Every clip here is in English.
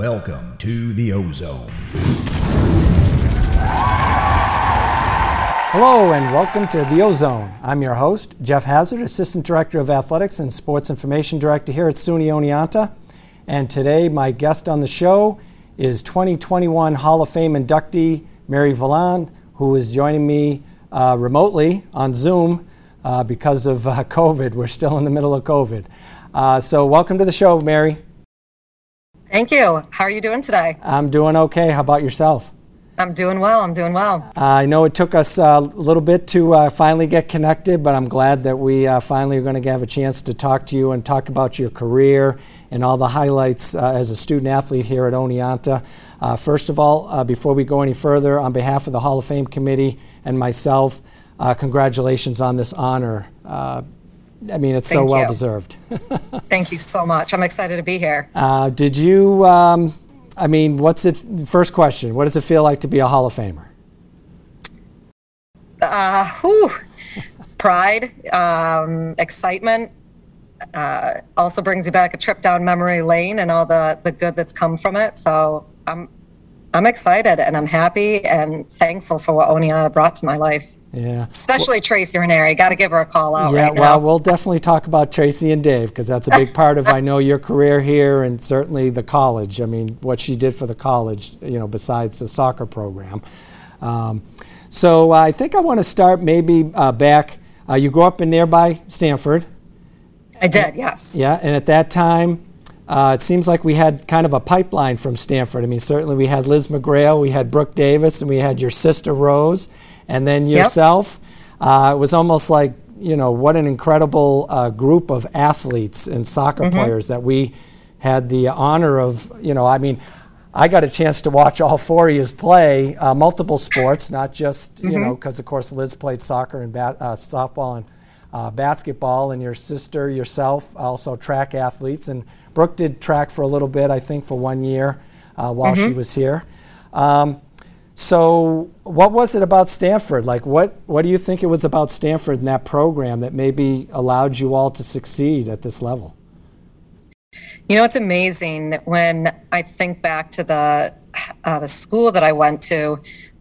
Welcome to the Ozone. Hello and welcome to the Ozone. I'm your host, Jeff Hazard, Assistant Director of Athletics and Sports Information Director here at SUNY Oneonta. And today, my guest on the show is 2021 Hall of Fame inductee Mary Villan, who is joining me uh, remotely on Zoom uh, because of uh, COVID. We're still in the middle of COVID. Uh, so, welcome to the show, Mary. Thank you. How are you doing today? I'm doing okay. How about yourself? I'm doing well. I'm doing well. Uh, I know it took us a little bit to uh, finally get connected, but I'm glad that we uh, finally are going to have a chance to talk to you and talk about your career and all the highlights uh, as a student athlete here at Oneonta. Uh, first of all, uh, before we go any further, on behalf of the Hall of Fame Committee and myself, congratulations on this honor. I mean, it's Thank so well you. deserved. Thank you so much. I'm excited to be here. did you? Um, I mean, what's it? First question: What does it feel like to be a Hall of Famer? Uh, whew. Pride, um, excitement. Uh, also brings you back a trip down memory lane and all the the good that's come from it. So I'm I'm excited and I'm happy and thankful for what Oneonta brought to my life. Yeah. Especially Tracy Ranieri. Got to give her a call out Yeah, right now. well, we'll definitely talk about Tracy and Dave because that's a big part of I know your career here and certainly the college. I mean, what she did for the college, you know, besides the soccer program. Um, so I think I want to start maybe uh, back. Uh, you grew up in nearby Stamford, I did, yes. yeah, and at that time. Uh, it seems like we had kind of a pipeline from Stamford. I mean, certainly we had Liz McGrail, we had Brooke Davis, and we had your sister Rose, and then Yep. yourself. Uh, it was almost like, you know, what an incredible uh, group of athletes and soccer players that we had the honor of, you know, I mean, I got a chance to watch all four of you play uh, multiple sports, not just, you know, because of course Liz played soccer and uh, softball and uh, basketball, and your sister, yourself, also track athletes. And Brooke did track for a little bit, I think, for one year uh, while she was here. Um, so, what was it about Stamford? Like, what, what do you think it was about Stamford and that program that maybe allowed you all to succeed at this level? You know, it's amazing when I think back to the uh, the school that I went to,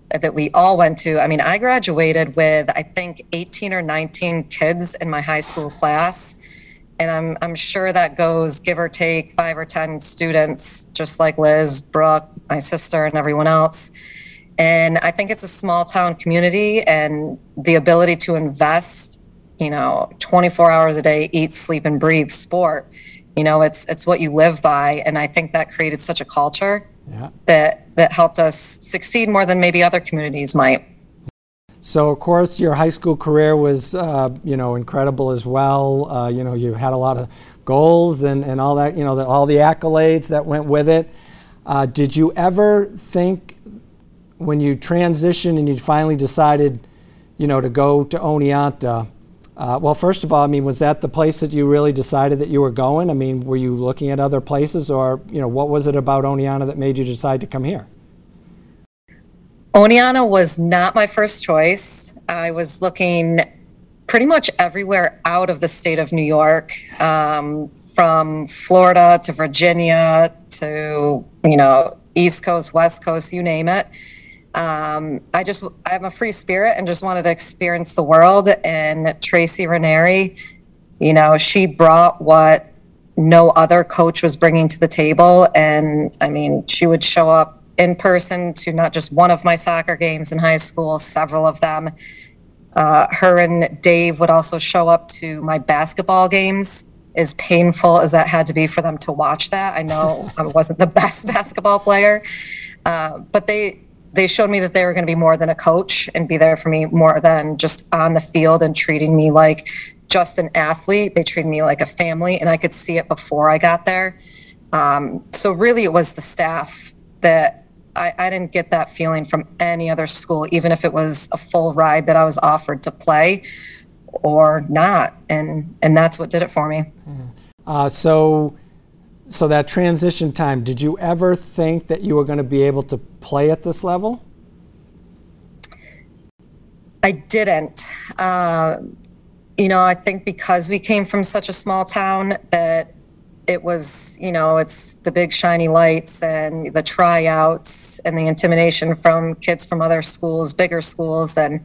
that we all went to. I mean, I graduated with I think 18 or 19 kids in my high school class, and I'm I'm sure that goes give or take five or 10 students, just like Liz, Brooke, my sister, and everyone else. And I think it's a small town community, and the ability to invest, you know, 24 hours a day, eat, sleep, and breathe sport you know it's it's what you live by and i think that created such a culture Yeah. that that helped us succeed more than maybe other communities might So, of course, your high school career was, uh, you know, incredible as well. Uh, you know, you had a lot of goals and, and all that, you know, the, all the accolades that went with it. Uh, did you ever think when you transitioned and you finally decided, you know, to go to Oneonta, uh, well, first of all, I mean, was that the place that you really decided that you were going? I mean, were you looking at other places or, you know, what was it about Oneonta that made you decide to come here? Oneonta was not my first choice. I was looking pretty much everywhere out of the state of New York, um, from Florida to Virginia to you know East Coast, West Coast, you name it. Um, I just I'm a free spirit and just wanted to experience the world. And Tracy Ranieri, you know, she brought what no other coach was bringing to the table. And I mean, she would show up in person to not just one of my soccer games in high school, several of them. Uh, her and Dave would also show up to my basketball games. As painful as that had to be for them to watch that, I know I wasn't the best basketball player, uh, but they they showed me that they were going to be more than a coach and be there for me more than just on the field and treating me like just an athlete. They treated me like a family, and I could see it before I got there. Um, so really, it was the staff that I, I didn't get that feeling from any other school, even if it was a full ride that I was offered to play or not, and and that's what did it for me. Uh, so, so that transition time, did you ever think that you were going to be able to play at this level? I didn't. Uh, you know, I think because we came from such a small town that it was, you know, it's the big shiny lights and the tryouts and the intimidation from kids from other schools, bigger schools. And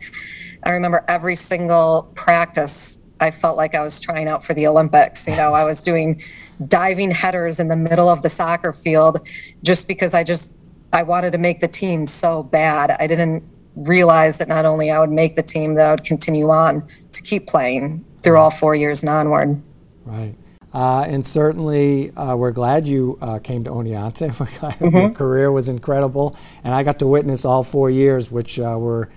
I remember every single practice, I felt like I was trying out for the Olympics. You know, I was doing diving headers in the middle of the soccer field just because I just, I wanted to make the team so bad. I didn't realize that not only I would make the team, that I would continue on to keep playing through all four years and onward. Right. Uh, and certainly, uh, we're glad you uh, came to Oneonta. mm-hmm. Your career was incredible, and I got to witness all four years, which uh, were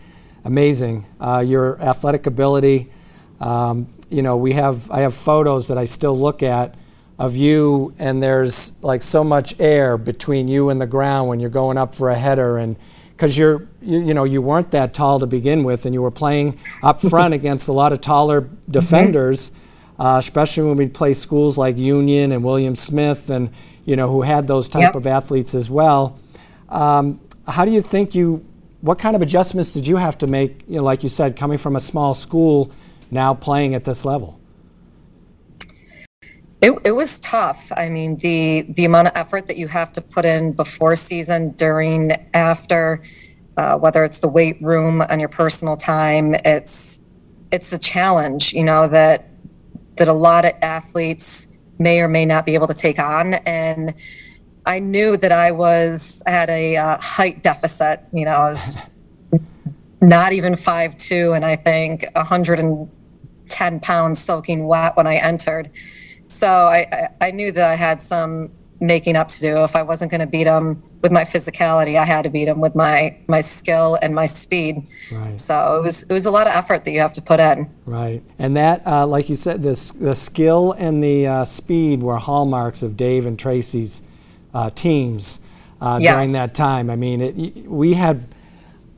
amazing. Uh, your athletic ability, um, you know, we have I have photos that I still look at of you, and there's like so much air between you and the ground when you're going up for a header, and because you're you, you, know you weren't that tall to begin with, and you were playing up front against a lot of taller mm-hmm. defenders. Uh, especially when we play schools like Union and William Smith, and you know who had those type yep. of athletes as well. Um, how do you think you? What kind of adjustments did you have to make? You know, like you said, coming from a small school, now playing at this level. It, it was tough. I mean, the the amount of effort that you have to put in before season, during, after, uh, whether it's the weight room and your personal time, it's it's a challenge. You know that that a lot of athletes may or may not be able to take on. And I knew that I was had a uh, height deficit. You know, I was not even five two, and I think 110 pounds soaking wet when I entered. So I, I, I knew that I had some making up to do. If I wasn't going to beat him with my physicality, I had to beat him with my my skill and my speed. Right. So it was it was a lot of effort that you have to put in. Right, and that, uh, like you said, the the skill and the uh, speed were hallmarks of Dave and Tracy's uh, teams uh, yes. during that time. I mean, it, we had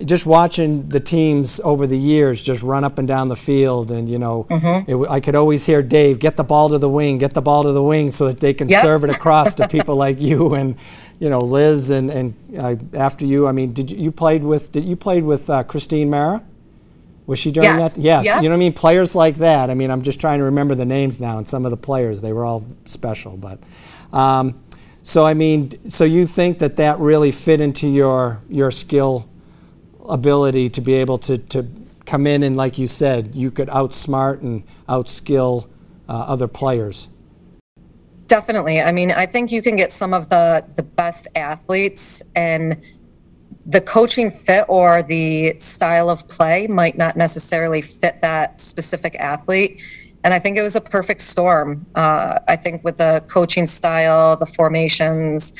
just watching the teams over the years just run up and down the field, and you know, mm-hmm. it, I could always hear Dave get the ball to the wing, get the ball to the wing, so that they can yep. serve it across to people like you and you know Liz and and uh, after you. I mean, did you, you played with did you played with uh, Christine Mara? Was she during yes. that? Yes. Yep. You know what I mean? Players like that. I mean, I'm just trying to remember the names now, and some of the players they were all special, but. Um, so I mean, so you think that that really fit into your your skill ability to be able to, to come in and, like you said, you could outsmart and outskill uh, other players. Definitely. I mean, I think you can get some of the the best athletes and the coaching fit or the style of play might not necessarily fit that specific athlete. And I think it was a perfect storm. Uh, I think with the coaching style, the formations,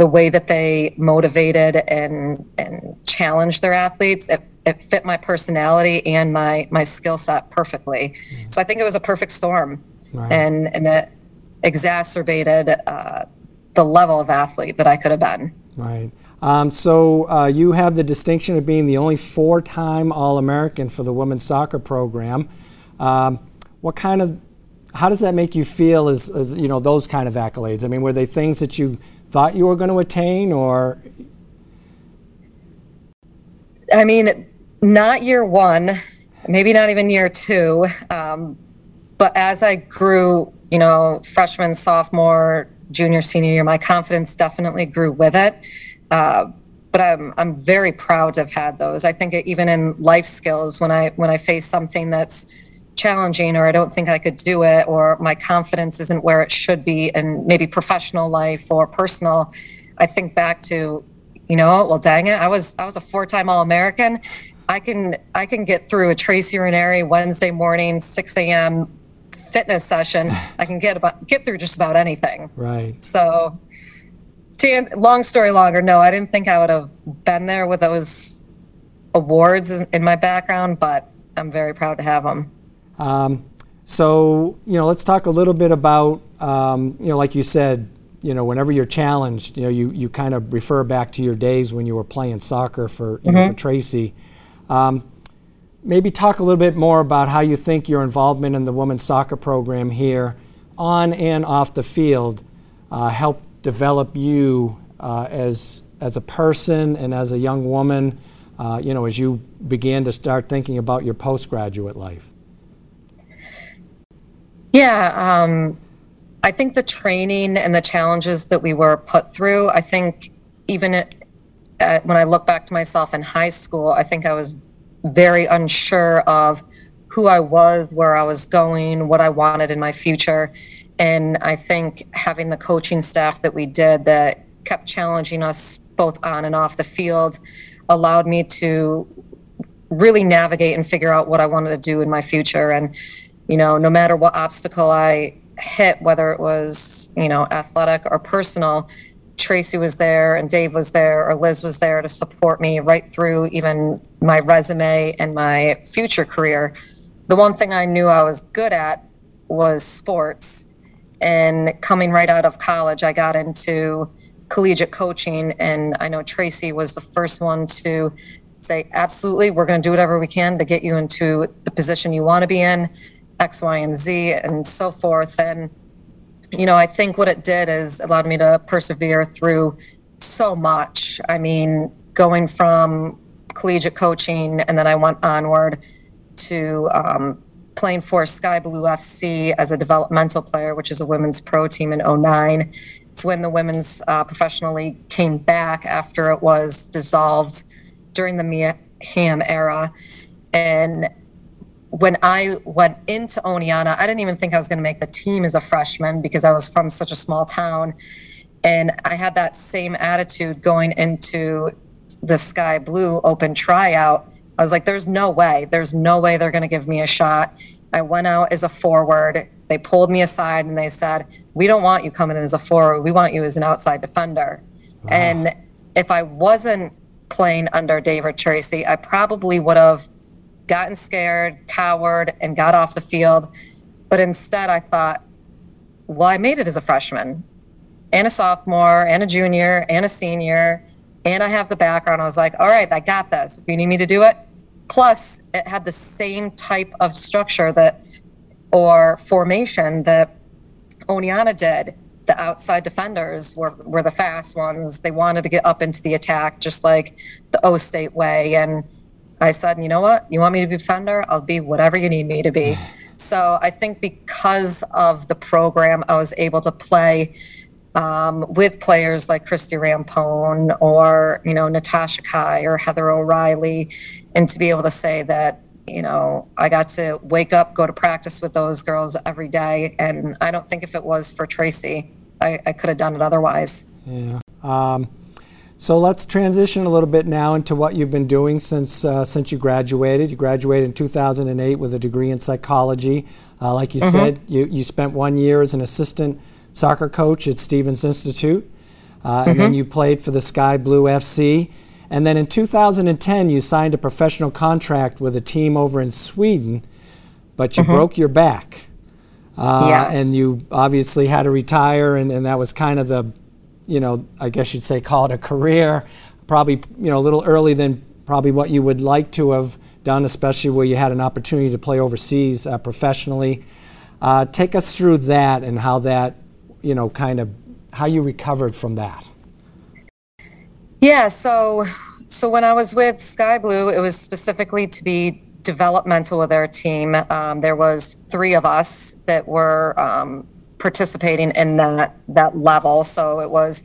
the way that they motivated and and challenged their athletes it, it fit my personality and my my skill set perfectly. Mm. so i think it was a perfect storm. Right. and and it exacerbated uh, the level of athlete that i could have been. Right. Um, so uh, you have the distinction of being the only four-time all-american for the women's soccer program. Um, what kind of how does that make you feel as, as you know those kind of accolades? I mean were they things that you thought you were going to attain or i mean not year one maybe not even year two um, but as i grew you know freshman sophomore junior senior year my confidence definitely grew with it uh, but I'm I'm very proud to have had those. I think even in life skills, when I when I face something that's challenging or I don't think I could do it or my confidence isn't where it should be in maybe professional life or personal, I think back to, you know, well dang it, I was I was a four-time All-American. I can I can get through a Tracy Ranieri Wednesday morning, 6 a.m. fitness session. I can get about get through just about anything. Right. So to long story longer, no, I didn't think I would have been there with those awards in my background, but I'm very proud to have them. Um, so, you know, let's talk a little bit about, um, you know, like you said, you know, whenever you're challenged, you know, you, you kind of refer back to your days when you were playing soccer for, mm-hmm. know, for Tracy. Um, maybe talk a little bit more about how you think your involvement in the women's soccer program here, on and off the field, uh, helped develop you uh, as as a person and as a young woman. Uh, you know, as you began to start thinking about your postgraduate life. Yeah, um, I think the training and the challenges that we were put through, I think even at, at, when I look back to myself in high school, I think I was very unsure of who I was, where I was going, what I wanted in my future. And I think having the coaching staff that we did that kept challenging us both on and off the field allowed me to really navigate and figure out what I wanted to do in my future. And, you know, no matter what obstacle I hit, whether it was, you know, athletic or personal, Tracy was there and Dave was there or Liz was there to support me right through even my resume and my future career. The one thing I knew I was good at was sports. And coming right out of college, I got into collegiate coaching. And I know Tracy was the first one to say, absolutely, we're going to do whatever we can to get you into the position you want to be in. X, Y, and Z, and so forth. And, you know, I think what it did is allowed me to persevere through so much. I mean, going from collegiate coaching and then I went onward to um, playing for Sky Blue FC as a developmental player, which is a women's pro team in 09. It's when the women's uh, professional league came back after it was dissolved during the Mia Hamm era. And when I went into Oneonta, I didn't even think I was going to make the team as a freshman because I was from such a small town. And I had that same attitude going into the Sky Blue open tryout. I was like, there's no way. There's no way they're going to give me a shot. I went out as a forward. They pulled me aside and they said, We don't want you coming in as a forward. We want you as an outside defender. Wow. And if I wasn't playing under David Tracy, I probably would have gotten scared, cowered, and got off the field. But instead, I thought, well, I made it as a freshman and a sophomore and a junior and a senior. And I have the background. I was like, all right, I got this. If you need me to do it. Plus, it had the same type of structure that or formation that Oneonta did. The outside defenders were, were the fast ones. They wanted to get up into the attack, just like the O State way. And I said, you know what? You want me to be defender? I'll be whatever you need me to be. So I think because of the program, I was able to play um, with players like Christy Rampone or you know Natasha Kai or Heather O'Reilly, and to be able to say that you know I got to wake up, go to practice with those girls every day, and I don't think if it was for Tracy, I, I could have done it otherwise. Yeah. Um, so let's transition a little bit now into what you've been doing since uh, since you graduated. You graduated in 2008 with a degree in psychology. Uh, like you mm-hmm. said, you, you spent one year as an assistant soccer coach at Stevens Institute, uh, mm-hmm. and then mm-hmm. you played for the Sky Blue FC. And then in 2010, you signed a professional contract with a team over in Sweden, but you mm-hmm. broke your back. Uh, yes. And you obviously had to retire, and, and that was kind of the you know, I guess you'd say call it a career, probably, you know, a little early than probably what you would like to have done, especially where you had an opportunity to play overseas uh, professionally. Uh, take us through that and how that, you know, kind of how you recovered from that. Yeah, so so when I was with Sky Blue, it was specifically to be developmental with our team. Um, there was three of us that were um, participating in that that level. So it was,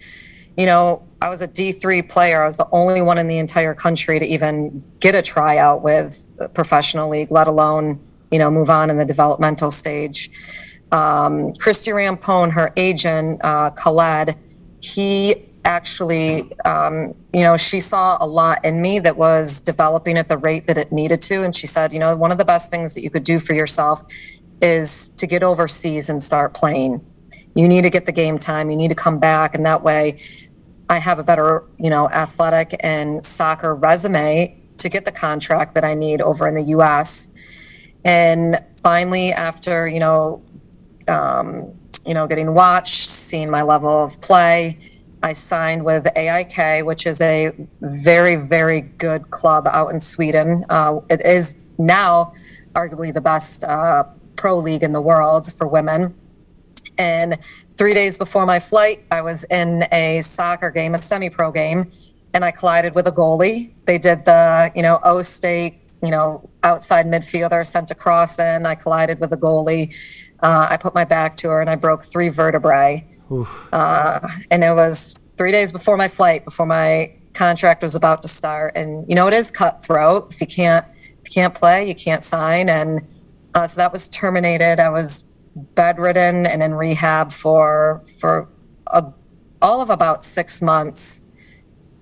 you know, I was a D3 player. I was the only one in the entire country to even get a tryout with a professional league, let alone, you know, move on in the developmental stage. Um, Christy Rampone, her agent, uh, Khaled, he actually, um, you know, she saw a lot in me that was developing at the rate that it needed to. And she said, you know, one of the best things that you could do for yourself is to get overseas and start playing. You need to get the game time. You need to come back, and that way, I have a better, you know, athletic and soccer resume to get the contract that I need over in the U.S. And finally, after you know, um, you know, getting watched, seeing my level of play, I signed with AIK, which is a very, very good club out in Sweden. Uh, it is now arguably the best uh, pro league in the world for women. And three days before my flight, I was in a soccer game, a semi pro game, and I collided with a goalie. They did the, you know, O State, you know, outside midfielder sent a cross in. I collided with a goalie. uh, I put my back to her and I broke three vertebrae. Uh, and it was three days before my flight, before my contract was about to start. And you know, it is cutthroat. If you can't, if you can't play, you can't sign. And uh, so that was terminated. I was bedridden and in rehab for for a, all of about six months.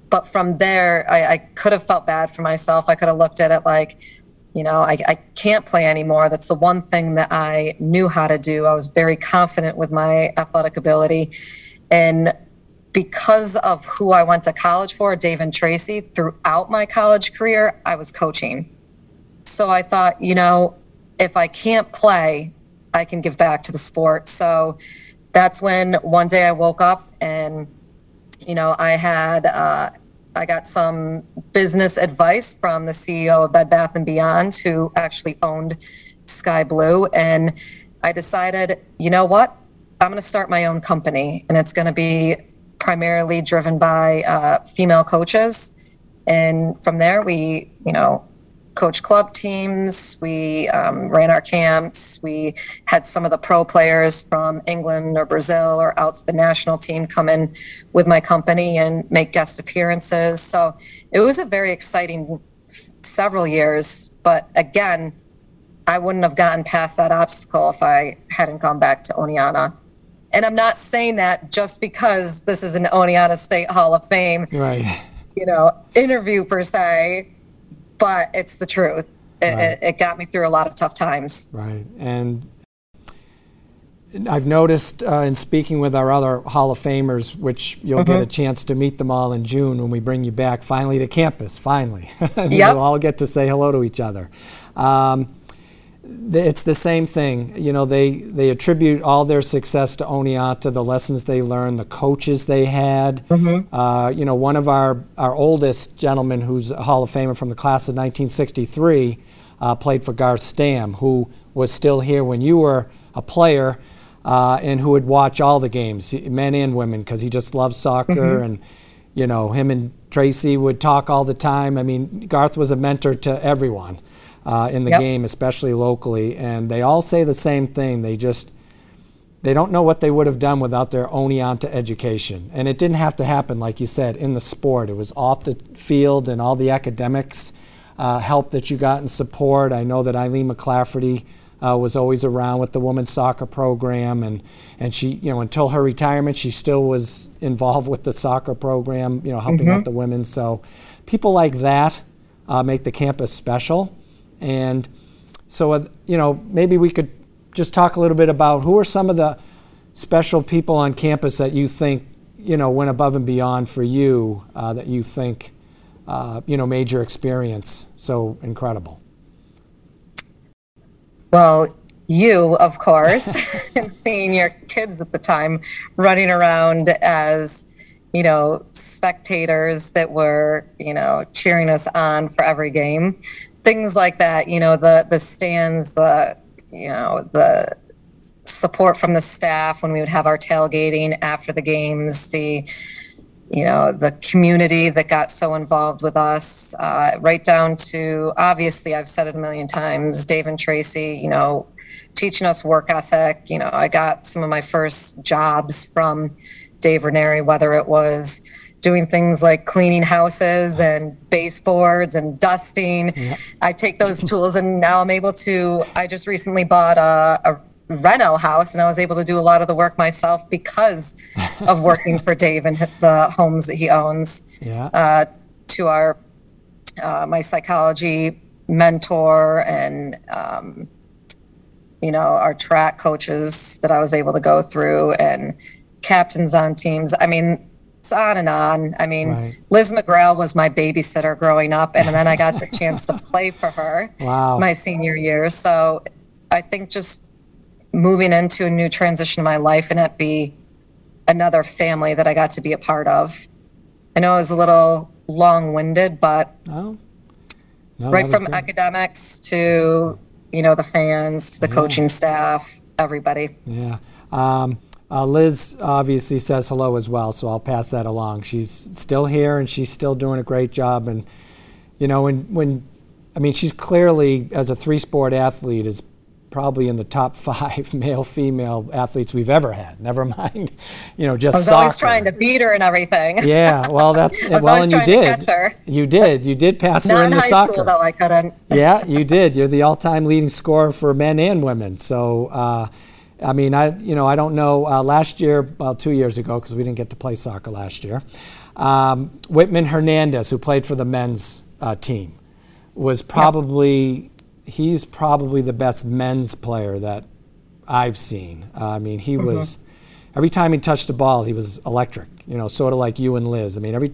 But from there, I, I could have felt bad for myself. I could have looked at it like, you know, I, I can't play anymore. That's the one thing that I knew how to do. I was very confident with my athletic ability. And because of who I went to college for, Dave and Tracy, throughout my college career, I was coaching. So I thought, you know, if I can't play, I can give back to the sport. So that's when one day I woke up and, you know, I had, uh, I got some business advice from the CEO of Bed Bath and Beyond, who actually owned Sky Blue, and I decided, you know what, I'm going to start my own company, and it's going to be primarily driven by uh, female coaches. And from there, we, you know, coach club teams. We um, ran our camps. We had some of the pro players from England or Brazil or out the national team come in with my company and make guest appearances. So it was a very exciting several years. But again, I wouldn't have gotten past that obstacle if I hadn't gone back to Oneonta. And I'm not saying that just because this is an Oneonta State Hall of Fame, right? You know, interview per se but it's the truth. It, right. it, got me through a lot of tough times. Right. And I've noticed uh, in speaking with our other Hall of Famers, which you'll mm-hmm. get a chance to meet them all in June when we bring you back finally to campus, finally. yep. You'll all get to say hello to each other. Um, it's the same thing. You know, they, they attribute all their success to Oneonta, the lessons they learned, the coaches they had. Mm-hmm. Uh, you know, one of our, our oldest gentlemen, who's a Hall of Famer from the class of 1963, uh, played for Garth Stam, who was still here when you were a player uh, and who would watch all the games, men and women, because he just loved soccer. Mm-hmm. And, you know, him and Tracy would talk all the time. I mean, Garth was a mentor to everyone uh, in the yep. game, especially locally. And they all say the same thing. They just they don't know what they would have done without their Oneonta education. And it didn't have to happen, like you said, in the sport. It was off the field and all the academics uh, help that you got in support. I know that Eileen McClafferty uh, was always around with the women's soccer program, and and she, you know, until her retirement, she still was involved with the soccer program, you know, helping mm-hmm. out the women. So people like that uh, make the campus special. And so, uh, you know, maybe we could just talk a little bit about who are some of the special people on campus that you think, you know, went above and beyond for you, uh, that you think, uh, you know, made your experience so incredible? Well, you, of course, and seeing your kids at the time running around as, you know, spectators that were, you know, cheering us on for every game things like that you know the the stands the you know the support from the staff when we would have our tailgating after the games the you know the community that got so involved with us uh, right down to obviously i've said it a million times dave and tracy you know teaching us work ethic you know i got some of my first jobs from dave ranieri whether it was doing things like cleaning houses and baseboards and dusting. Yeah. I take those tools and now I'm able to. I just recently bought a, a reno house and I was able to do a lot of the work myself because of working for Dave and the homes that he owns. Yeah. Uh, to our uh, my psychology mentor and um, you know our track coaches that I was able to go through and captains on teams. I mean, it's on and on. I mean, right. Liz McGrail was my babysitter growing up, and then I got a chance to play for her wow. my senior year. So I think just moving into a new transition in my life and it be another family that I got to be a part of. I know it was a little long winded, but oh. no, right from good. academics to you know the fans to the yeah. coaching staff, everybody. Yeah. Um, uh, Liz obviously says hello as well, so I'll pass that along. She's still here and she's still doing a great job. And you know, when when I mean, she's clearly as a three-sport athlete is probably in the top five male female athletes we've ever had. Never mind, you know, just I was soccer. always trying to beat her and everything. Yeah, well, that's well, and you did. You did. You did pass Not her in in the high soccer. school though, I couldn't. yeah, you did. You're the all-time leading scorer for men and women. So, uh, I mean, I you know I don't know. Uh, last year, well, two years ago, because we didn't get to play soccer last year, um, Whitman Hernandez, who played for the men's uh, team, was probably he's probably the best men's player that I've seen. Uh, I mean, he was every time he touched the ball, he was electric. You know, sort of like you and Liz. I mean, every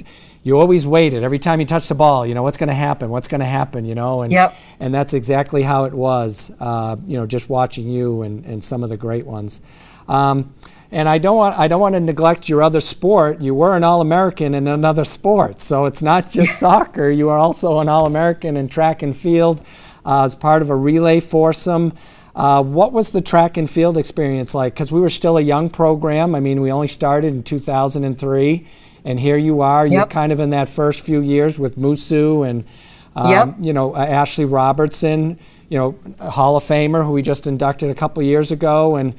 you always waited every time you touched the ball. You know, what's going to happen? What's going to happen? You know, and Yep. and that's exactly how it was. Uh, you know, just watching you and, and some of the great ones. Um, and I don't want I don't want to neglect your other sport. You were an All-American in another sport, so it's not just soccer. You are also an All-American in track and field uh, as part of a relay foursome. Uh, what was the track and field experience like? Because we were still a young program. I mean, we only started in 2003, and here you are. You're kind of in that first few years with Musu and um, Yep. you know, uh, Ashley Robertson, you know, Hall of Famer who we just inducted a couple years ago, and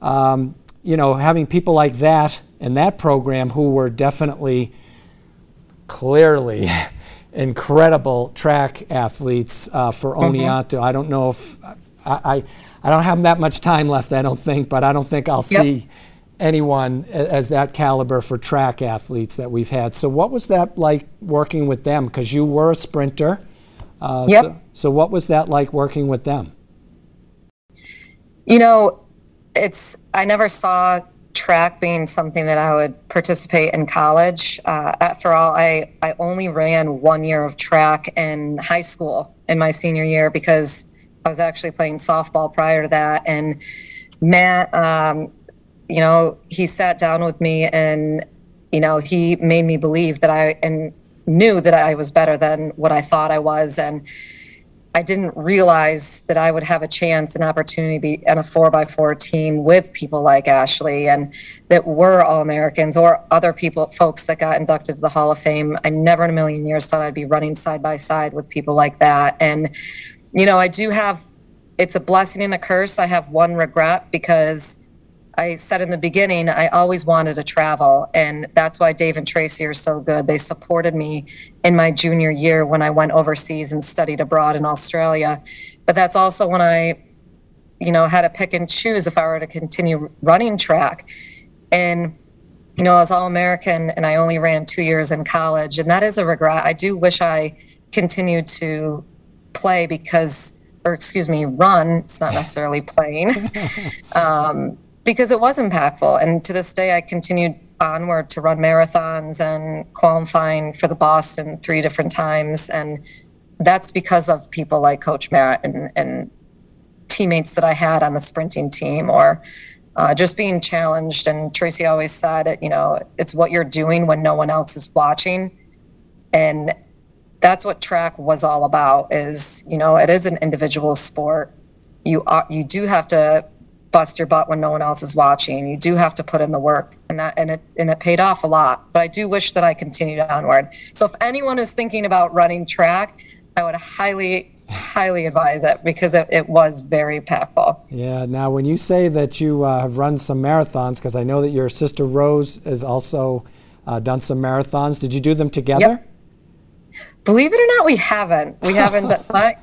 um, you know, having people like that in that program who were definitely, clearly, incredible track athletes uh, for Oneonta. I don't know if I, I, I don't have that much time left. I don't think, but I don't think I'll Yep. see anyone as that caliber for track athletes that we've had. So, what was that like working with them? Because you were a sprinter. Uh, Yep. So, so, what was that like working with them? You know, it's I never saw track being something that I would participate in college. Uh, after all, I I only ran one year of track in high school in my senior year because I was actually playing softball prior to that. And Matt, um, you know, he sat down with me and you know he made me believe that I and knew that I was better than what I thought I was and. I didn't realize that I would have a chance, an opportunity be in a four by four team with people like Ashley and that were all Americans or other people, folks that got inducted to the Hall of Fame. I never in a million years thought I'd be running side by side with people like that. And, you know, I do have, it's a blessing and a curse. I have one regret because I said in the beginning, I always wanted to travel. And that's why Dave and Tracy are so good. They supported me in my junior year when I went overseas and studied abroad in Australia. But that's also when I, you know, had to pick and choose if I were to continue running track. And, you know, I was all American and I only ran two years in college. And that is a regret. I do wish I continued to play because, or excuse me, run. It's not necessarily playing. um, because it was impactful. And to this day, I continued onward to run marathons and qualifying for the Boston three different times. And that's because of people like Coach Matt and, and teammates that I had on the sprinting team or uh, just being challenged. And Tracy always said, you know, it's what you're doing when no one else is watching. And that's what track was all about is, you know, it is an individual sport. You are, you do have to bust your butt when no one else is watching. You do have to put in the work, and that and it and it paid off a lot. But I do wish that I continued onward. So if anyone is thinking about running track, I would highly, highly advise it because it, it was very impactful. Yeah. Now, when you say that you uh, have run some marathons, because I know that your sister Rose has also uh, done some marathons. Did you do them together? Believe it or not, we haven't. We haven't. done-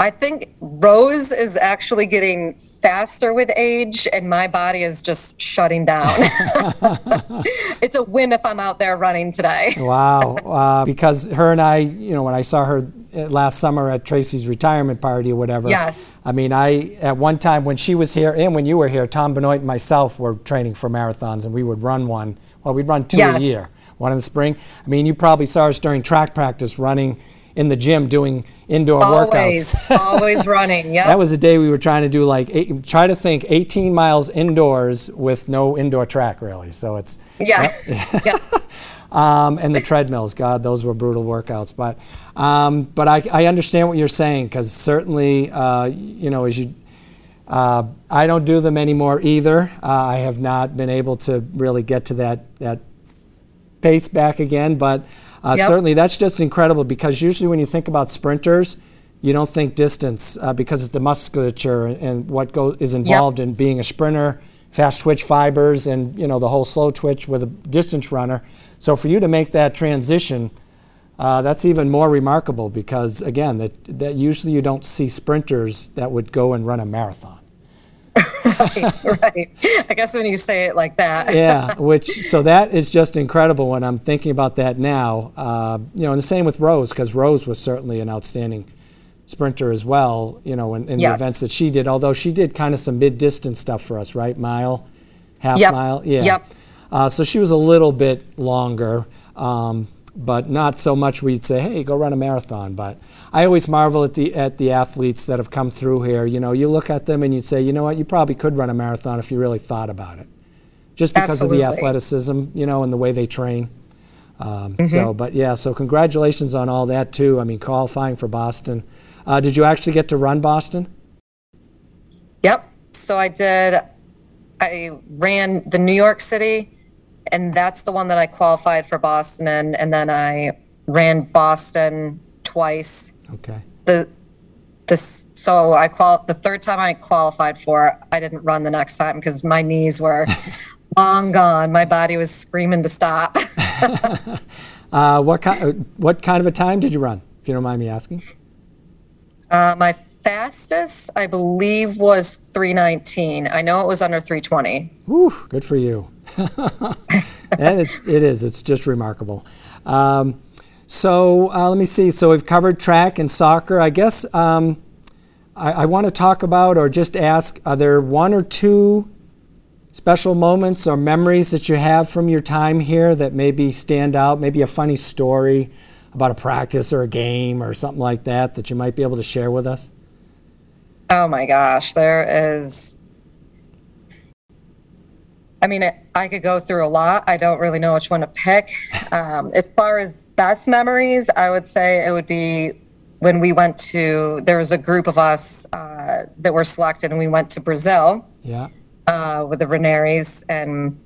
I, think Rose is actually getting faster with age, and my body is just shutting down. it's a win if I'm out there running today. Wow. Uh, because her and I, you know, when I saw her uh, last summer at Tracy's retirement party or whatever. Yes. I mean, I at one time when she was here and when you were here, Tom Benoit and myself were training for marathons, and we would run one. Well, we'd run two a year. One in the spring. I mean, you probably saw us during track practice running in the gym doing indoor Always, workouts. always running. Yeah. That was the day we were trying to do like eight, try to think 18 miles indoors with no indoor track really. So it's yeah. yeah. um, and the treadmills. God, those were brutal workouts. But um, but I, I understand what you're saying because certainly uh, you know as you. Uh, I don't do them anymore either. Uh, I have not been able to really get to that that pace back again, but uh, Yep. certainly that's just incredible because usually when you think about sprinters, you don't think distance uh, because of the musculature and, and what go, is involved yep. in being a sprinter, fast twitch fibers, and you know the whole slow twitch with a distance runner. So for you to make that transition, uh, that's even more remarkable because again, that, that usually you don't see sprinters that would go and run a marathon. right, right. I guess when you say it like that. yeah, which so that is just incredible when I'm thinking about that now. Uh, you know, and the same with Rose because Rose was certainly an outstanding sprinter as well, you know, in, in yes. the events that she did, although she did kind of some mid distance stuff for us, right? Mile, half yep. mile. Yeah. Yep. Uh, so she was a little bit longer, um, but not so much we'd say, hey, go run a marathon. But I always marvel at the, at the athletes that have come through here. You know, you look at them and you'd say, you know what, you probably could run a marathon if you really thought about it. Just because Absolutely. of the athleticism, you know, and the way they train. Um, mm-hmm. So, but yeah, so congratulations on all that too. I mean, qualifying for Boston. Uh, did you actually get to run Boston? Yep. So I did. I ran the New York City, and that's the one that I qualified for Boston in, and then I ran Boston twice. Okay. The this so I qual the third time I qualified for, I didn't run the next time because my knees were long gone. My body was screaming to stop. uh, what kind what kind of a time did you run? If you don't mind me asking. Uh, my fastest, I believe, was 319. I know it was under 320. Whew, good for you. and it's, it is. It's just remarkable. Um, so uh, let me see. So we've covered track and soccer. I guess um, I, I want to talk about or just ask: Are there one or two special moments or memories that you have from your time here that maybe stand out? Maybe a funny story about a practice or a game or something like that that you might be able to share with us? Oh my gosh, there is. I mean, I could go through a lot. I don't really know which one to pick. Um, as far as best memories, I would say it would be when we went to. There was a group of us uh, that were selected, and we went to Brazil. Yeah. Uh, with the Ranieris and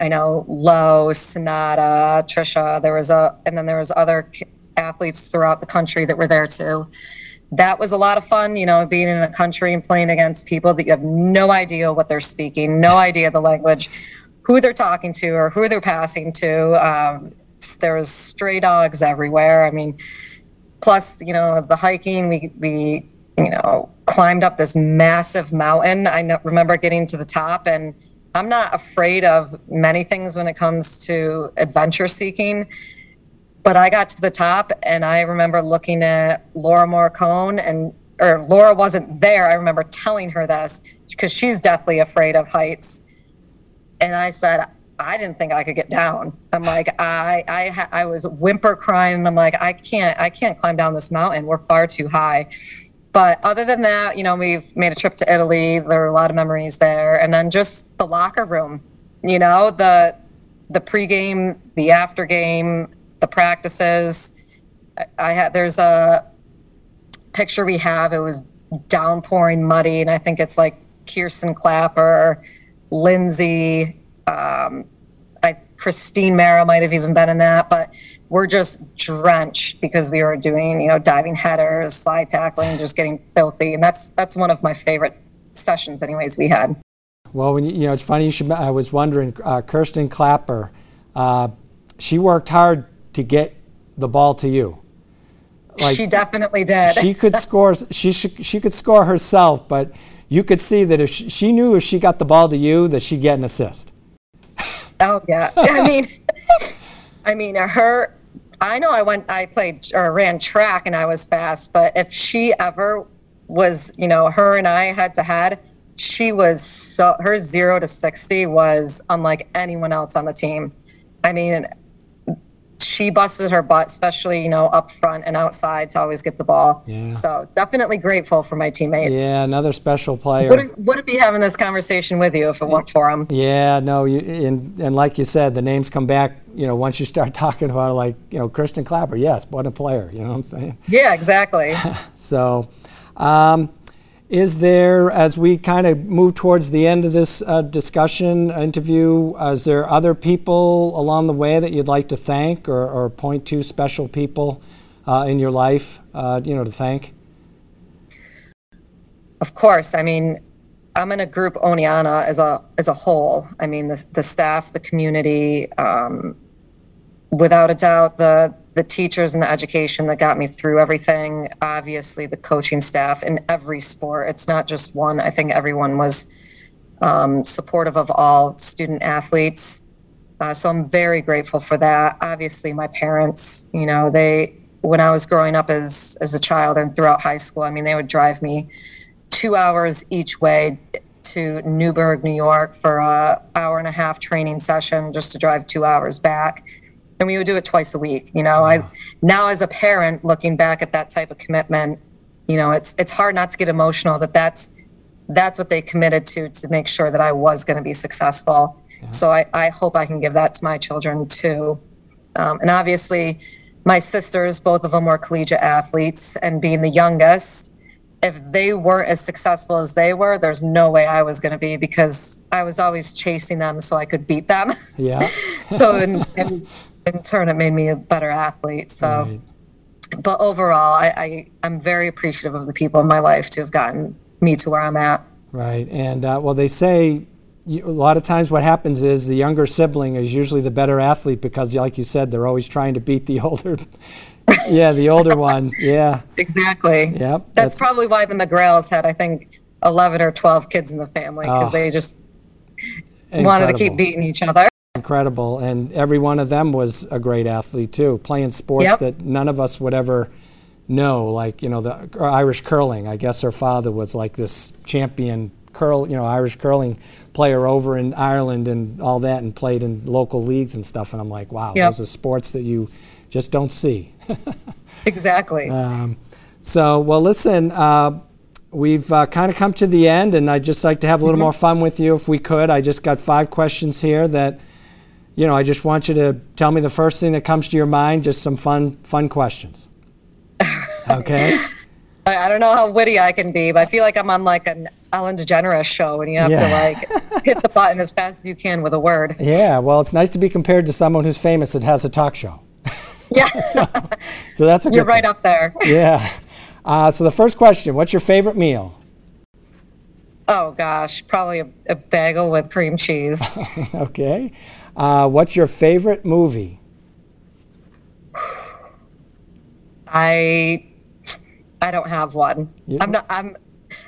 I know Lowe, Sonata, Trisha. There was a, and then there was other athletes throughout the country that were there too. That was a lot of fun, you know, being in a country and playing against people that you have no idea what they're speaking, no idea the language, who they're talking to, or who they're passing to. Um, there was stray dogs everywhere. I mean, plus, you know, the hiking. We we you know climbed up this massive mountain. I know, remember getting to the top and I'm not afraid of many things when it comes to adventure seeking. But I got to the top and I remember looking at Laura Morcone and or Laura wasn't there. I remember telling her this because she's deathly afraid of heights. And I said, I didn't think I could get down. I'm like, I, I, I was whimper crying. I'm like, I can't, I can't climb down this mountain. We're far too high. But other than that, you know, we've made a trip to Italy. There are a lot of memories there, and then just the locker room. You know, the the pregame, the after game, the practices. I, I had there's a picture we have. It was downpouring, muddy, and I think it's like Kirsten Clapper, Lindsay, um, I, Christine Marrow might have even been in that, but we're just drenched because we were doing, you know, diving headers, slide tackling, just getting filthy. And that's that's one of my favorite sessions, anyways, we had. Well, when you, you know, it's funny. You should. I was wondering, uh, Kirsten Clapper, uh, she worked hard to get the ball to you. Like, she definitely did. she could score. She she could score herself, but you could see that if she, she knew if she got the ball to you, that she'd get an assist. Oh yeah, I mean, I mean her I know I went, I played or ran track and I was fast, but if she ever was, you know, her and I head to head, she was so, her zero to 60 was unlike anyone else on the team. I mean, she busted her butt, especially you know up front and outside to always get the ball. Yeah. So definitely grateful for my teammates. Yeah, another special player. Wouldn't, wouldn't be having this conversation with you if it weren't for them. Yeah, no, you, and and like you said, the names come back. You know, once you start talking about like you know, Kristen Clapper. Yes, what a player. You know what I'm saying? Yeah, exactly. so. Um, is there, as we kind of move towards the end of this uh, discussion interview, uh, is there other people along the way that you'd like to thank or, or point to special people uh, in your life, uh, you know, to thank? of course, I mean, I'm in a group Oneonta as a as a whole. I mean, the the staff, the community, um, without a doubt, the the teachers and the education that got me through everything. Obviously, the coaching staff in every sport. It's not just one. I think everyone was um, supportive of all student athletes. Uh, so I'm very grateful for that. Obviously, my parents, you know, they when I was growing up as as a child and throughout high school, I mean, they would drive me two hours each way to Newburgh, New York for a hour and a half training session just to drive two hours back. And we would do it twice a week. You know, I now as a parent looking back at that type of commitment, you know, it's it's hard not to get emotional that that's that's what they committed to to make sure that I was going to be successful. So I, I hope I can give that to my children too. Um, and obviously, my sisters, both of them were collegiate athletes, and being the youngest, if they weren't as successful as they were, there's no way I was going to be because I was always chasing them so I could beat them. Yeah. so in, in, in turn, it made me a better athlete. So, Right. but overall, I, I I'm very appreciative of the people in my life to have gotten me to where I'm at. Right, and uh, well, they say you, a lot of times what happens is the younger sibling is usually the better athlete because, like you said, they're always trying to beat the older. yeah, the older one. Yeah, Exactly. Yep, That's, that's- probably why the McGrails had, I think, 11 or 12 kids in the family because Oh. they just wanted to keep beating each other. Incredible, and every one of them was a great athlete too, playing sports Yep. that none of us would ever know. Like you know, the Irish curling. I guess her father was like this champion curl, you know, Irish curling player over in Ireland and all that, and played in local leagues and stuff. And I'm like, wow, Yep. those are sports that you just don't see. Exactly. Um, so, well, listen, uh, we've uh, kind of come to the end, and I'd just like to have a little more fun with you if we could. I just got five questions here that, you know, I just want you to tell me the first thing that comes to your mind, just some fun, fun questions. Okay? I, I don't know how witty I can be, but I feel like I'm on like an Ellen DeGeneres show and you have Yeah. to like hit the button as fast as you can with a word. yeah, well, it's nice to be compared to someone who's famous that has a talk show. Yes. So that's a good You're right thing. up there. Yeah. Uh, so the first question, what's your favorite meal? Oh gosh, probably a, a bagel with cream cheese. Okay. Uh, what's your favorite movie? I I don't have one. You- I'm not I'm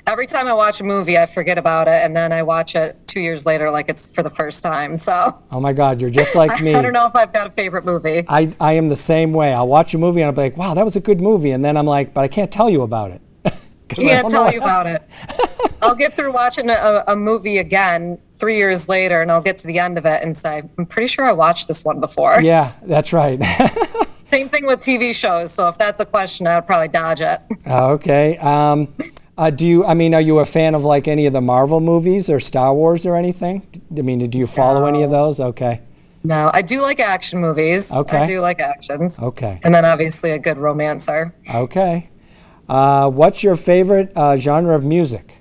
every time I watch a movie I forget about it and then I watch it 2 years later like it's for the first time. So Oh my God, you're just like me. I don't know if I've got a favorite movie. I, I am the same way. I'll watch a movie and I'll be like, wow, that was a good movie. And then I'm like, but I can't tell you about it. I Can't tell you about it. I'll get through watching a, a movie again 3 years later and I'll get to the end of it and say, I'm pretty sure I watched this one before. Yeah, that's right. Same thing with TV shows. So if that's a question, I would probably dodge it. okay. Um, uh, do you, I mean, are you a fan of like any of the Marvel movies or Star Wars or anything? I mean, do you follow any of those? Okay. No, I do like action movies. Okay. I do like actions. Okay. And then obviously a good romancer. Okay. Uh, what's your favorite uh, genre of music?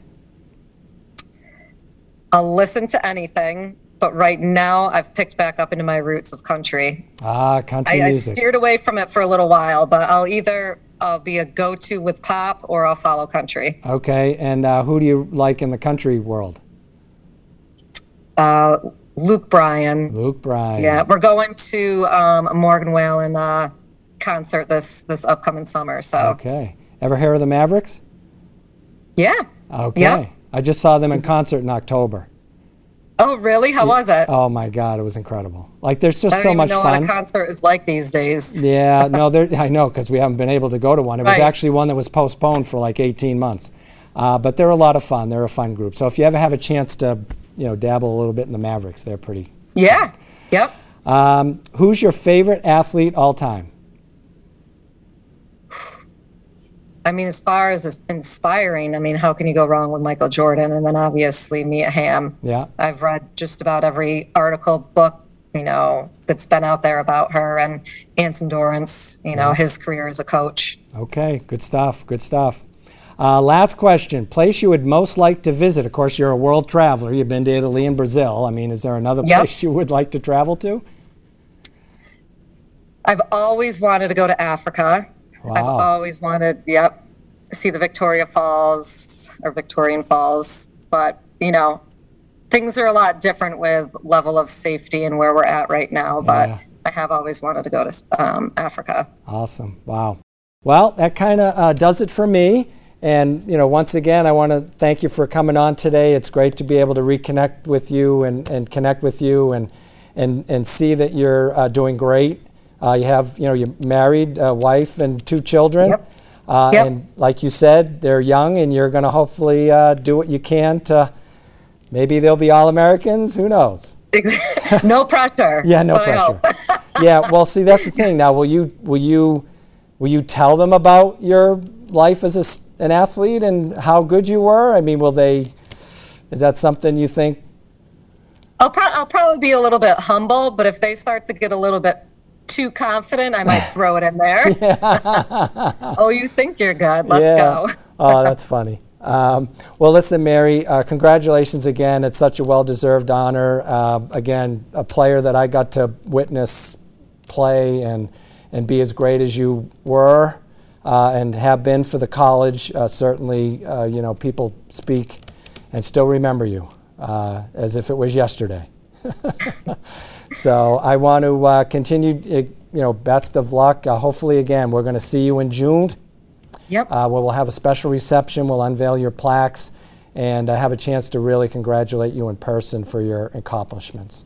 I'll listen to anything, but right now I've picked back up into my roots of country. Ah, country I, I steered away from it for a little while, but I'll either I'll be a go-to with pop or I'll follow country. okay. And uh, who do you like in the country world? Uh, Luke Bryan. Luke Bryan. Yeah, we're going to um, a Morgan Wallen uh, concert this this upcoming summer. So Okay. Ever hear of the Mavericks? yeah. Okay. Yeah. I just saw them in concert in October. Oh, really? How was it? Oh my God, it was incredible. Like, there's just I don't so even much know fun. what a concert is like these days. yeah, no, there. I know because we haven't been able to go to one. It was Right. actually one that was postponed for like 18 months. Uh, but they're a lot of fun. They're a fun group. So if you ever have a chance to, you know, dabble a little bit in the Mavericks, they're pretty. Yeah. Yep. Um, who's your favorite athlete all time? I mean, as far as inspiring, I mean, how can you go wrong with Michael Jordan? And then obviously Mia Hamm. Yeah. I've read just about every article, book, you know, that's been out there about her and Anson Dorrance, you know, his career as a coach. Okay, good stuff. Good stuff. Uh, last question. Place you would most like to visit? Of course, you're a world traveler. You've been to Italy and Brazil. I mean, is there another Yep. place you would like to travel to? I've always wanted to go to Africa. I've always wanted, yep. see the Victoria Falls or Victorian Falls, but you know, things are a lot different with level of safety and where we're at right now. But Yeah. I have always wanted to go to um, Africa. Awesome. Wow. Well, that kind of uh, does it for me. And you know, once again, I want to thank you for coming on today. It's great to be able to reconnect with you and, and connect with you and and and see that you're uh, doing great. Uh, you have you know you're married, a wife, and two children. Yep. Uh, Yep. And like you said, they're young, and you're going to hopefully uh, do what you can to. Maybe they'll be all Americans. Who knows? no pressure. Yeah, no pressure. yeah, well, see, that's the thing. Now, will you will you will you tell them about your life as a an athlete and how good you were? I mean, will they? Is that something you think? I'll, pro- I'll probably be a little bit humble, but if they start to get a little bit too confident, I might throw it in there. oh, you think you're good? Let's yeah. go. oh, that's funny. Um, well, listen, Mary, uh, congratulations again. It's such a well-deserved honor. Uh, again, a player that I got to witness play and and be as great as you were uh, and have been for the college. Uh, certainly, uh, you know, people speak and still remember you uh, as if it was yesterday. so I want to uh, continue. uh, You know, best of luck. Uh, hopefully, again, we're going to see you in June Yep. uh, where we'll have a special reception. We'll unveil your plaques and uh, have a chance to really congratulate you in person for your accomplishments.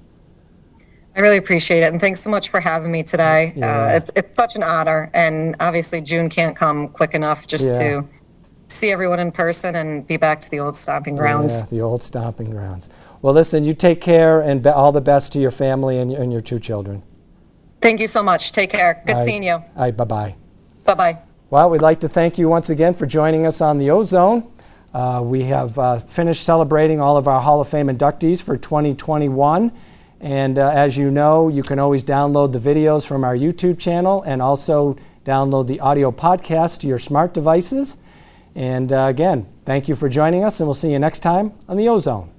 I really appreciate it, and thanks so much for having me today. Yeah. Uh, it's it's such an honor, and obviously June can't come quick enough just Yeah. to see everyone in person and be back to the old stomping grounds. Yeah, the old stomping grounds. Well, listen, you take care and be- all the best to your family and, and your two children. Thank you so much. Take care. Good right. seeing you. All right, bye bye. Bye bye. Well, we'd like to thank you once again for joining us on the Ozone. Uh, we have uh, finished celebrating all of our Hall of Fame inductees for 2021. And uh, as you know, you can always download the videos from our YouTube channel and also download the audio podcast to your smart devices. And uh, again, thank you for joining us, and we'll see you next time on the Ozone.